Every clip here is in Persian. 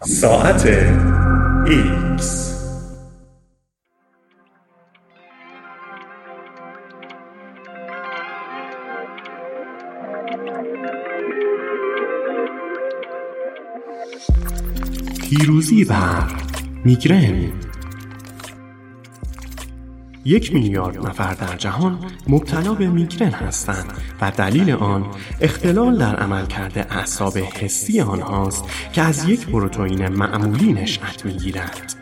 ساعت X پیروزی بر میگرن. یک میلیارد نفر در جهان مبتلا به میگرن هستند و دلیل آن اختلال در عملکرد اعصاب حسی آنهاست که از یک پروتئین معمولی نشأت می‌گیرد.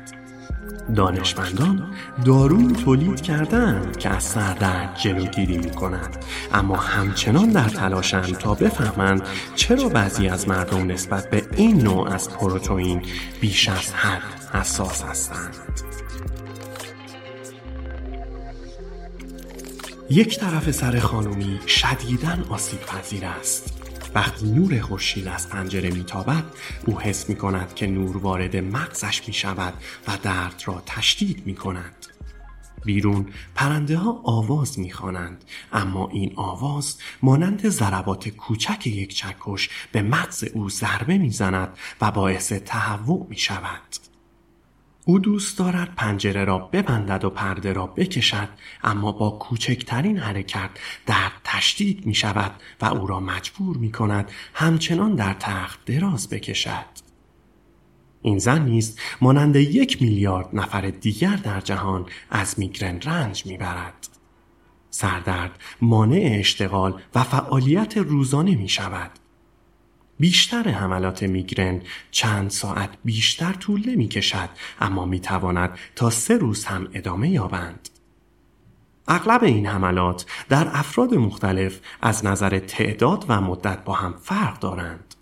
دانشمندان دارویی تولید کردند که از سردرد جلوگیری می کند اما همچنان در تلاشند تا بفهمند چرا بعضی از مردم نسبت به این نوع از پروتئین بیش از حد حساس هستند. یک طرف سر خانومی شدیداً آسیب پذیر است. وقتی نور خورشید از پنجره میتابد او حس می کند که نور وارد مغزش می شود و درد را تشدید می کند بیرون پرنده ها آواز می خوانند اما این آواز مانند ضربات کوچک یک چکش به مغز او ضربه می زند و باعث تهوع می شود او دوست دارد پنجره را ببندد و پرده را بکشد اما با کوچکترین حرکت درد تشدید می شود و او را مجبور می کند همچنان در تخت دراز بکشد. این زن نیز مانند یک میلیارد نفر دیگر در جهان از میگرن رنج می‌برد. سردرد مانع اشتغال و فعالیت روزانه می شود بیشتر حملات میگرن چند ساعت بیشتر طول نمی کشد اما می تواند تا سه روز هم ادامه یابند. اغلب این حملات در افراد مختلف از نظر تعداد و مدت با هم فرق دارند.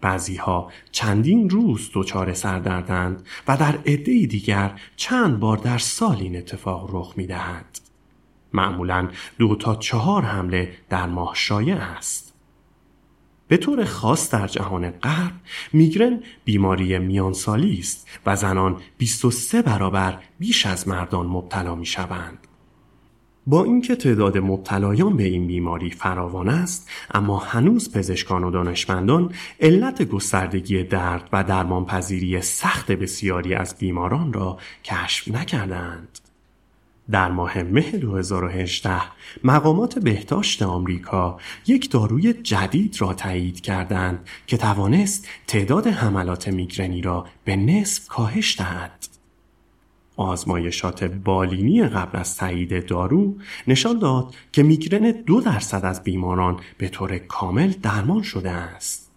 بعضی ها چندین روز دچار سردردند و در عده دیگر چند بار در سال این اتفاق رخ می دهد. معمولا دو تا چهار حمله در ماه شایع است. به طور خاص در جهان غرب میگرن بیماری میانسالی است و زنان 23 برابر بیش از مردان مبتلا می شوند. با اینکه تعداد مبتلایان به این بیماری فراوان است اما هنوز پزشکان و دانشمندان علت گستردگی درد و درمانپذیری سخت بسیاری از بیماران را کشف نکردند. در ماه مه 2018 مقامات بهداشت آمریکا یک داروی جدید را تایید کردند که توانست تعداد حملات میگرنی را به نصف کاهش دهد. آزمایشات بالینی قبل از تایید دارو نشان داد که میگرن دو درصد از بیماران به طور کامل درمان شده است.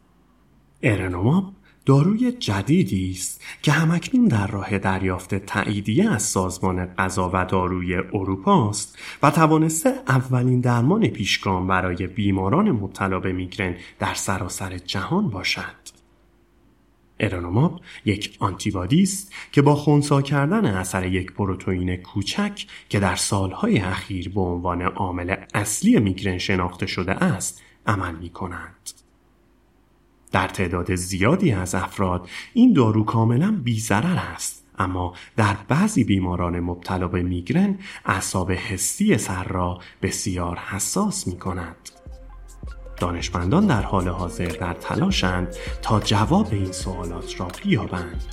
ارنوماب داروی جدیدی است که همکنون در راه دریافت تاییدیه از سازمان غذا و داروی اروپا است و توانسته اولین درمان پیشگام برای بیماران مبتلا به میگرن در سراسر جهان باشد. ارانوماب یک آنتیبادی است که با خونسا کردن اثر یک پروتئین کوچک که در سالهای اخیر به عنوان عامل اصلی میگرن شناخته شده است عمل می کند. در تعداد زیادی از افراد این دارو کاملا بیزرر است اما در بعضی بیماران مبتلا به میگرن اعصاب حسی سر را بسیار حساس می کند. دانشمندان در حال حاضر در تلاشند تا جواب این سوالات را بیابند.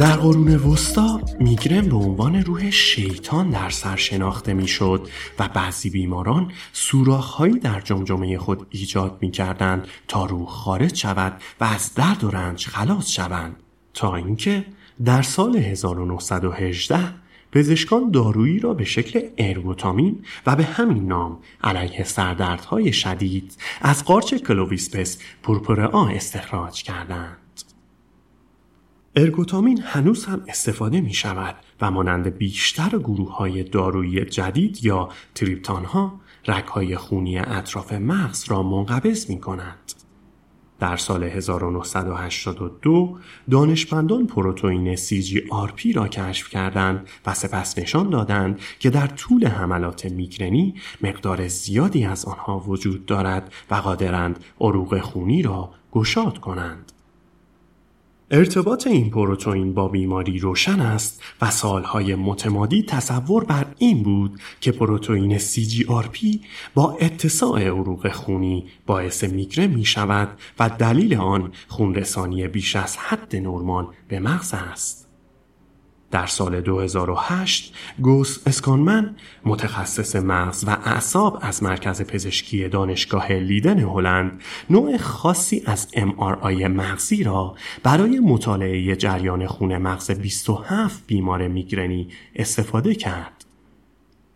در قرون وسطا میگرن به عنوان روح شیطان در سر شناخته می‌شد و بعضی بیماران سوراخهایی در جمجمه خود ایجاد می‌کردند تا روح خارج شود و از درد و رنج خلاص شوند تا اینکه در سال 1918 پزشکان دارویی را به شکل ارگوتامین و به همین نام علیه سردردهای شدید از قارچ کلوویسپس پورپورا استخراج کردند. ارگوتامین هنوز هم استفاده می شود و مانند بیشتر گروه های دارویی جدید یا تریپتان ها رک های خونی اطراف مغز را منقبض می کند. در سال 1982 دانشمندان پروتئین CGRP را کشف کردند و سپس نشان دادند که در طول حملات میگرنی مقدار زیادی از آنها وجود دارد و قادرند عروق خونی را گشاد کنند. ارتباط این پروتئین با بیماری روشن است و سالهای متمادی تصور بر این بود که پروتئین CGRP با اتساع عروق خونی باعث میگرن می شود و دلیل آن خونرسانی بیش از حد نرمال به مغز است. در سال 2008 گوس اسکانمن متخصص مغز و اعصاب از مرکز پزشکی دانشگاه لیدن هلند نوع خاصی از MRI مغزی را برای مطالعه جریان خون مغز 27 بیمار میگرنی استفاده کرد.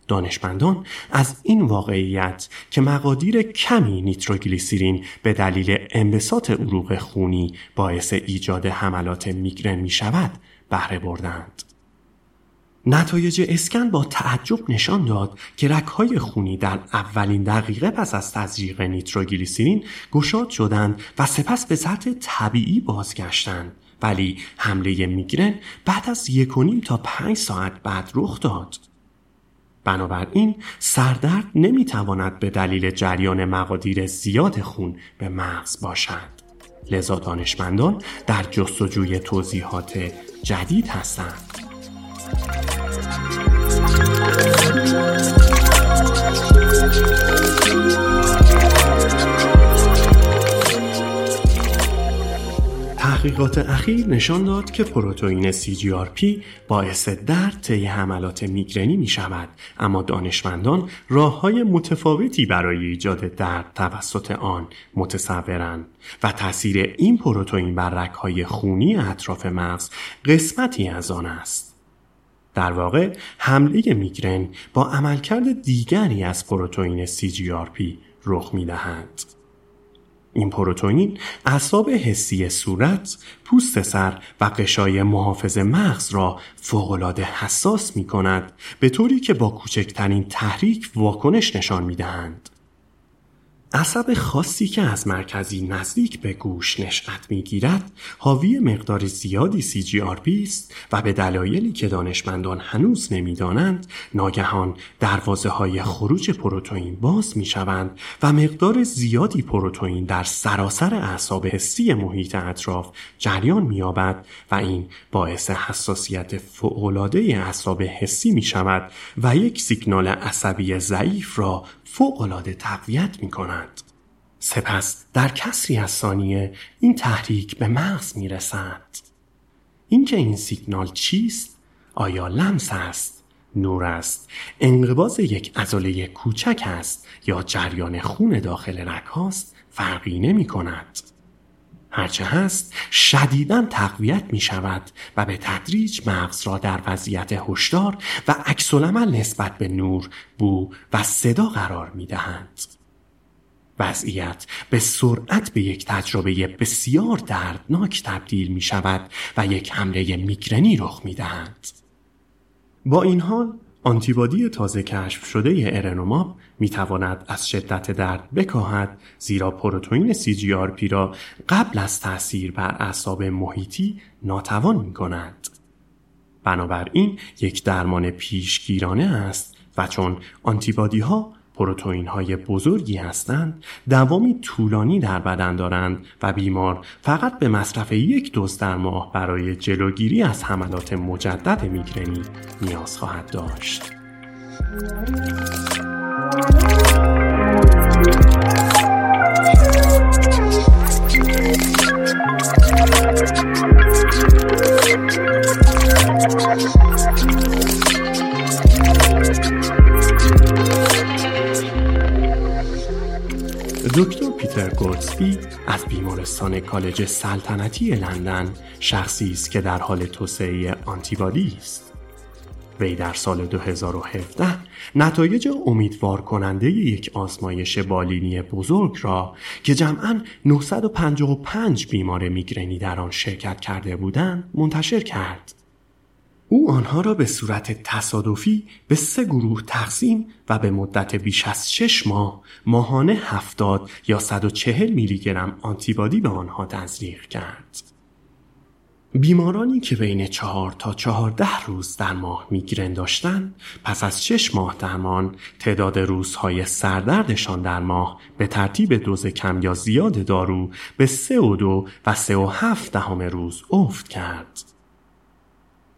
دانشمندان از این واقعیت که مقادیر کمی نیتروگلیسیرین به دلیل انبساط عروق خونی باعث ایجاد حملات میگرن می شود بهره بردند. نتایج اسکن با تعجب نشان داد که رکهای خونی در اولین دقیقه پس از تزریق نیتروگلیسیرین گشاد شدند و سپس به سطح طبیعی بازگشتند ولی حمله میگرن بعد از یک و نیم تا پنج ساعت بعد رخ داد. بنابراین سردرد نمی‌تواند به دلیل جریان مقادیر زیاد خون به مغز باشد. لذا دانشمندان در جستجوی توضیحات جدید هستند. تحقیقات اخیر نشان داد که پروتئین CGRP باعث درد طی حملات میگرنی می شود اما دانشمندان راه های متفاوتی برای ایجاد درد توسط آن متصورند و تاثیر این پروتئین بر رگهای خونی اطراف مغز قسمتی از آن است در واقع حمله میگرن با عملکرد دیگری از پروتئین CGRP رخ می دهند. این پروتئین اعصاب حسی صورت، پوست سر و قشای محافظ مغز را فوقالعاده حساس می کند به طوری که با کوچکترین تحریک واکنش نشان می دهند. عصب خاصی که از مرکزی نزدیک به گوش نشأت می‌گیرد حاوی مقدار زیادی CGRP است و به دلایلی که دانشمندان هنوز نمی‌دانند ناگهان دروازه های خروج پروتئین باز می شوند و مقدار زیادی پروتئین در سراسر اعصاب حسی محیط اطراف جریان مییابد و این باعث حساسیت فوقالعاده اعصاب حسی می شود و یک سیگنال عصبی ضعیف را فوقالعاده تقویت می کند. سپس در کسری از ثانیه این تحریک به مغز می رسد. اینکه این سیگنال چیست؟ آیا لمس است؟ نور است؟ انقباز یک ازاله کوچک است یا جریان خون داخل رگ هاست؟ فرقی نمی کند. هرچه هست شدیدا تقویت می شود و به تدریج مغز را در وضعیت هشدار و عکس نسبت به نور، بو و صدا قرار می دهند. وضعیت به سرعت به یک تجربه بسیار دردناک تبدیل می شود و یک حمله میگرنی رخ می دهند. با این حال آنتیبادی تازه کشف شده ارنوماب می تواند از شدت درد بکاهد زیرا پروتئین CGRP را قبل از تاثیر بر اعصاب محیطی ناتوان می کند. بنابراین یک درمان پیشگیرانه است و چون آنتیبادی ها پروتئین های بزرگی هستند دوامی طولانی در بدن دارند و بیمار فقط به مصرف یک دوز در ماه برای جلوگیری از حملات مجدد میگرنی نیاز خواهد داشت. دکتر پیتر گولدسبی از بیمارستان کالج سلطنتی لندن شخصی است که در حال توسعه آنتیبادی است. وی در سال 2017 نتایج امیدوار کننده یک آزمایش بالینی بزرگ را که جمعا 955 بیمار میگرنی در آن شرکت کرده بودند منتشر کرد. او آنها را به صورت تصادفی به سه گروه تقسیم و به مدت بیش از شش ماه ماهانه هفتاد یا 140 میلی گرم آنتیبادی به آنها تزریق کرد. بیمارانی که بین چهار تا چهارده روز در ماه میگرن داشتند پس از شش ماه درمان تعداد روزهای سردردشان در ماه به ترتیب دوز کم یا زیاد دارو به سه و دو و سه و هفت دهم روز افت کرد.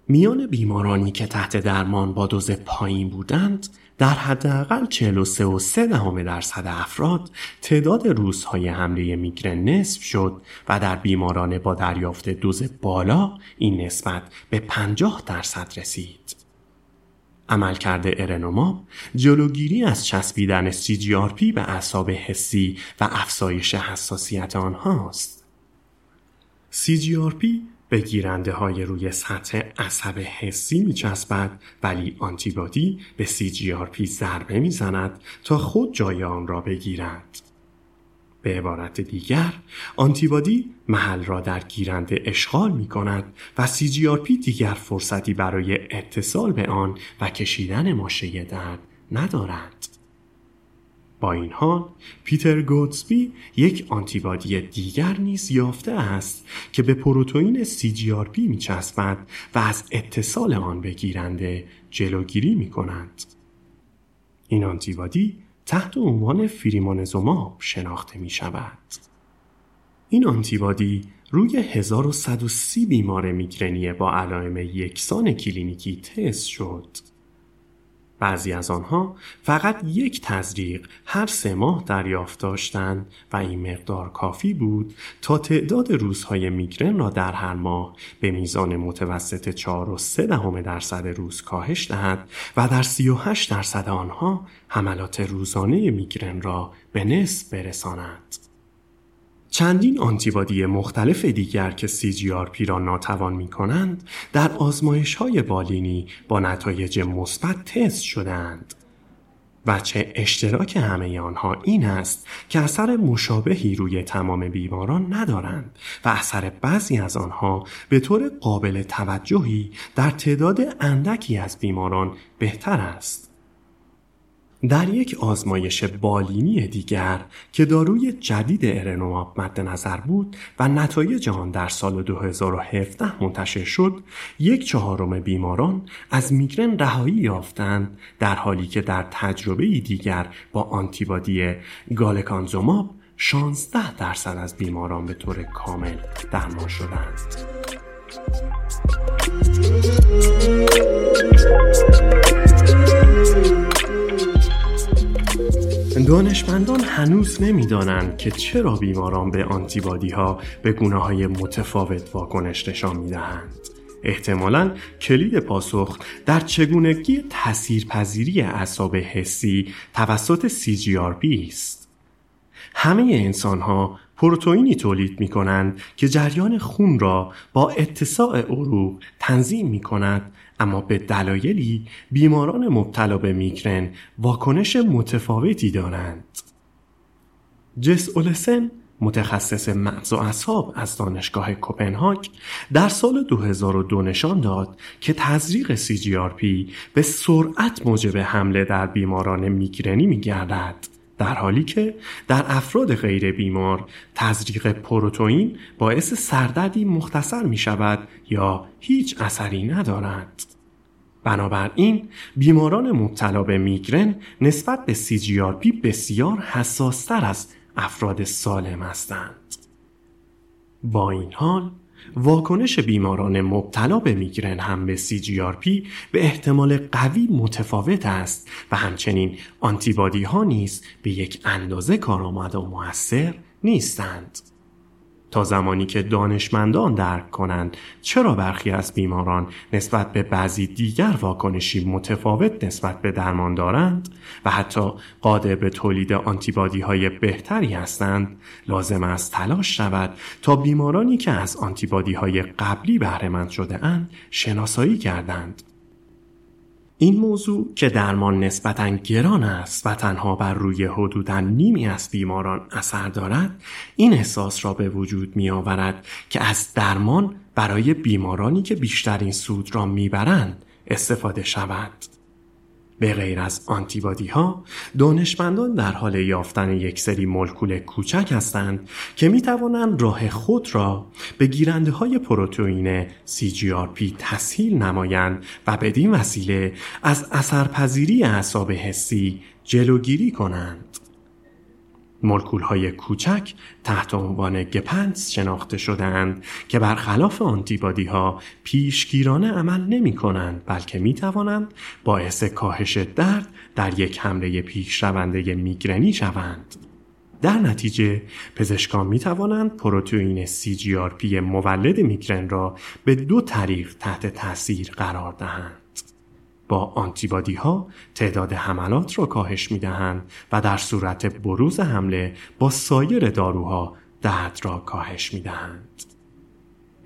میان بیمارانی که تحت درمان با دوز پایین بودند در حداقل 43 و 3 دهم درصد افراد تعداد روزهای حمله میگرن نصف شد و در بیماران با دریافت دوز بالا این نسبت به 50 درصد رسید. عملکرد ارنوماب جلوگیری از چسبیدن CGRP به اعصاب حسی و افزایش حساسیت آنهاست. CGRP به گیرنده های روی سطح عصب حسی می چسبد ولی آنتیبادی به CGRP ضربه می زند تا خود جای آن را بگیرد. به عبارت دیگر آنتیبادی محل را در گیرنده اشغال می کند و CGRP دیگر فرصتی برای اتصال به آن و کشیدن ماشه درد ندارد. با این حال پیتر گوتسبی یک آنتیبادی دیگر نیز یافته است که به پروتئین CGRP می چسبد و از اتصال آن به گیرنده جلوگیری می کند. این آنتیبادی تحت عنوان فریمونزوماب شناخته می شود. این آنتیبادی روی 1130 بیمار میگرنی با علائم یکسان کلینیکی تست شد. بعضی از آنها فقط یک تزریق هر سه ماه دریافت داشتند و این مقدار کافی بود تا تعداد روزهای میگرن را در هر ماه به میزان متوسط 4 و 3 دهم درصد روز کاهش دهد و در 38 درصد آنها حملات روزانه میگرن را به نصف برساند. چندین آنتیبادی مختلف دیگر که CGRP را ناتوان می کنند در آزمایش های بالینی با نتایج مثبت تست شدند. چه اشتراک همه آنها این است که اثر مشابهی روی تمام بیماران ندارند و اثر بعضی از آنها به طور قابل توجهی در تعداد اندکی از بیماران بهتر است. در یک آزمایش بالینی دیگر که داروی جدید ارنوماب مد نظر بود و نتایج آن در سال 2017 منتشر شد یک چهارم بیماران از میگرن رهایی یافتند در حالی که در تجربه دیگر با آنتیبادی گالکانزوماب 16 درصد از بیماران به طور کامل درمان شدند. دانشمندان هنوز نمی‌دانند که چرا بیماران به آنتیبادی ها به گونه های متفاوت واکنش نشان می دهند. احتمالا کلید پاسخ در چگونگی تاثیرپذیری اعصاب حسی توسط CGRP است. همه انسان ها پروتئینی تولید می کنند که جریان خون را با اتساع عروق تنظیم می کند اما به دلایلی بیماران مبتلا به میگرن واکنش متفاوتی دارند. جس اولسن متخصص مغز و اعصاب از دانشگاه کوپنهاگ در سال 2002 نشان داد که تزریق CGRP به سرعت موجب حمله در بیماران میگرنی میگردد در حالی که در افراد غیر بیمار تزریق پروتئین باعث سردردی مختصر می شود یا هیچ اثری ندارد. بنابراین بیماران مبتلا به میگرن نسبت به CGRP بسیار حساستر از افراد سالم هستند. با این حال واکنش بیماران مبتلا به میگرن هم به CGRP به احتمال قوی متفاوت است و همچنین آنتیبادی ها نیز به یک اندازه کارآمد و موثر نیستند. تا زمانی که دانشمندان درک کنند چرا برخی از بیماران نسبت به بعضی دیگر واکنشی متفاوت نسبت به درمان دارند و حتی قادر به تولید آنتیبادی های بهتری هستند لازم است تلاش شود تا بیمارانی که از آنتیبادی های قبلی بهرهمند شده اند شناسایی کردند این موضوع که درمان نسبتا گران است و تنها بر روی حدودا نیمی از بیماران اثر دارد این احساس را به وجود می آورد که از درمان برای بیمارانی که بیشترین سود را می‌برند استفاده شود. به غیر از آنتیبادی ها دانشمندان در حال یافتن یک سری مولکول کوچک هستند که می توانند راه خود را به گیرنده های پروتئین CGRP تسهیل نمایند و بدین وسیله از اثرپذیری اعصاب حسی جلوگیری کنند. مولکول های کوچک تحت عنوان گپنس شناخته شدهاند که برخلاف آنتیبادی ها پیشگیرانه عمل نمی کنند بلکه می توانند باعث کاهش درد در یک حمله پیشرونده میگرنی شوند. در نتیجه پزشکان می توانند پروتئین CGRP مولد میگرن را به دو طریق تحت تاثیر قرار دهند. با آنتیبادی ها تعداد حملات را کاهش می دهند و در صورت بروز حمله با سایر داروها درد را کاهش می دهند.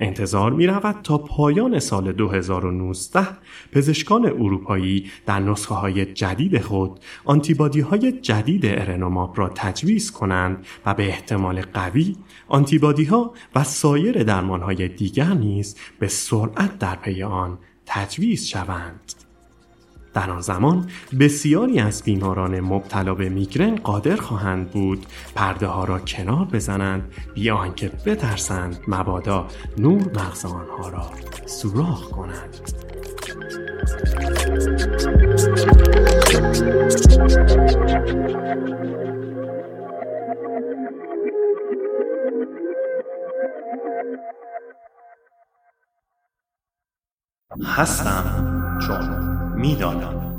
انتظار می رود تا پایان سال 2019 پزشکان اروپایی در نسخه های جدید خود آنتیبادی های جدید ارنوماب را تجویز کنند و به احتمال قوی آنتیبادی ها و سایر درمان های دیگر نیز به سرعت در پی آن تجویز شوند. در آن زمان بسیاری از بیماران مبتلا به میگرن قادر خواهند بود پرده ها را کنار بزنند بی آنکه بترسند مبادا نور مغز آنها را سوراخ کنند. هستم چون می‌دانم.